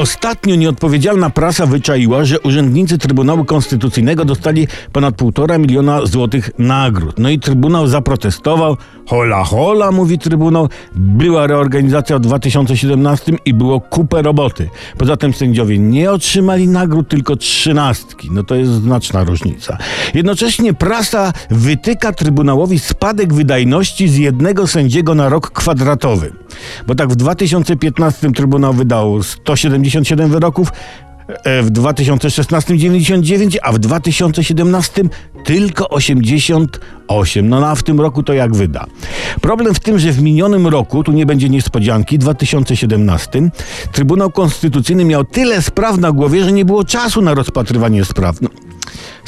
Ostatnio nieodpowiedzialna prasa wyczaiła, że urzędnicy Trybunału Konstytucyjnego dostali ponad półtora miliona złotych nagród. No i Trybunał zaprotestował. Hola, hola, mówi Trybunał. Była reorganizacja w 2017 i było kupę roboty. Poza tym sędziowie nie otrzymali nagród, tylko trzynastki. No to jest znaczna różnica. Jednocześnie prasa wytyka Trybunałowi spadek wydajności z jednego sędziego na rok kwadratowy. Bo tak w 2015 Trybunał wydał 177 wyroków, e, w 2016 99, a w 2017 tylko 88. No, no a w tym roku to jak wyda. Problem w tym, że w minionym roku, tu nie będzie niespodzianki, 2017, Trybunał Konstytucyjny miał tyle spraw na głowie, że nie było czasu na rozpatrywanie spraw. No.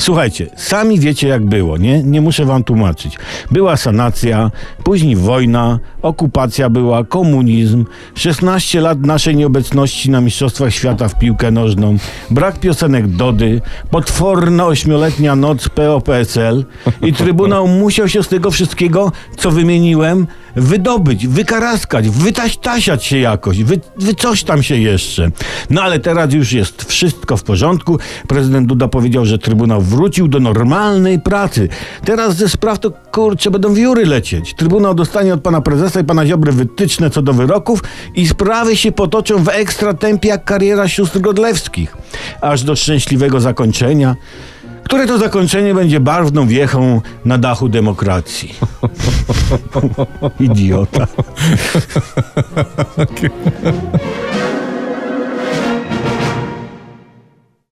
Słuchajcie, sami wiecie jak było, nie? Nie muszę wam tłumaczyć. Była sanacja, później wojna, okupacja była, komunizm, 16 lat naszej nieobecności na Mistrzostwach Świata w piłkę nożną, brak piosenek Dody, potworna ośmioletnia noc PO-PSL i Trybunał musiał się z tego wszystkiego, co wymieniłem, wydobyć, wykaraskać, wytaśtasiać się jakoś, wy, wy coś tam się jeszcze. No ale teraz już jest wszystko w porządku. Prezydent Duda powiedział, że Trybunał wrócił do normalnej pracy. Teraz ze spraw to kurczę będą wióry lecieć. Trybunał dostanie od pana prezesa i pana Ziobry wytyczne co do wyroków i sprawy się potoczą w ekstra tempie jak kariera sióstr Godlewskich. Aż do szczęśliwego zakończenia które to zakończenie będzie barwną wiechą na dachu demokracji. Idiota.